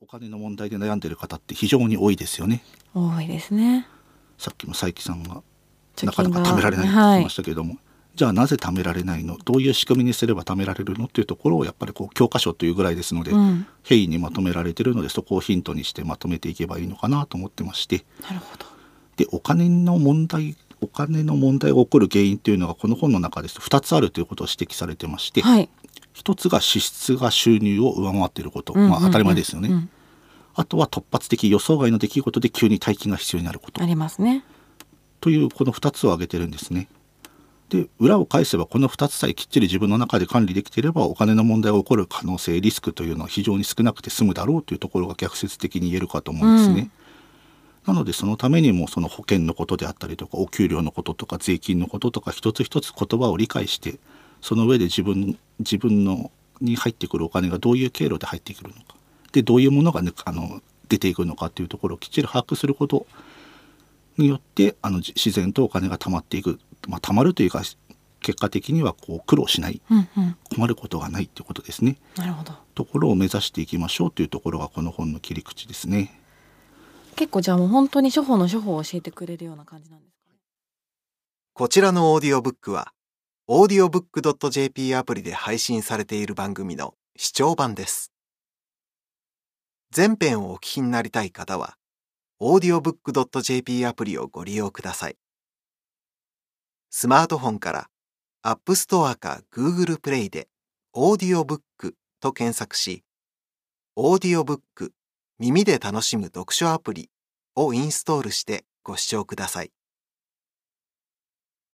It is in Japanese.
お金の問題で悩んでる方って非常に多いですよね。多いですね。さっきも佐伯さんが貯なかなか貯められないってはい言ってましたけれども、じゃあなぜ貯められないの？どういう仕組みにすれば貯められるのっていうところをやっぱりこう教科書というぐらいですので、うん。平易にまとめられてるのでそこをヒントにしてまとめていけばいいのかなと思ってましてなるほど。でお金の問題お金の問題が起こる原因っていうのがこの本の中ですと2つあるということを指摘されてまして、はい。一つが支出が収入を上回っていること、うんうんうんまあ、当たり前ですよね、うんあとは突発的予想外の出来事で急に大金が必要になることありますね。というこの2つを挙げてるんですね。で裏を返せばこの2つさえきっちり自分の中で管理できていればお金の問題が起こる可能性リスクというのは非常に少なくて済むだろうというところが逆説的に言えるかと思うんですね。なのでそのためにもその保険のことであったりとかお給料のこととか税金のこととか一つ一つ言葉を理解してその上で自分自分のに入ってくるお金がどういう経路で入ってくるのかでどういうものが、ね、あの出ていくのかというところをきっちり把握することによってあのじ自然とお金が貯まっていく、まあ、貯まるというか結果的にはこう苦労しないうんうん。困ることがないということですねなるほど。ところを目指していきましょうというところがこの本の切り口ですね。結構じゃあもう本当に処方の処方を教えてくれるような感じなんですかね。こちらのオーディオブックは、audiobook.jp アプリで配信されている番組の視聴版です。全編をお聞きになりたい方は、audiobook.jp アプリをご利用ください。スマートフォンから App Store か Google Play で audiobook と検索し、audiobook 耳で楽しむ読書アプリをインストールしてご視聴ください。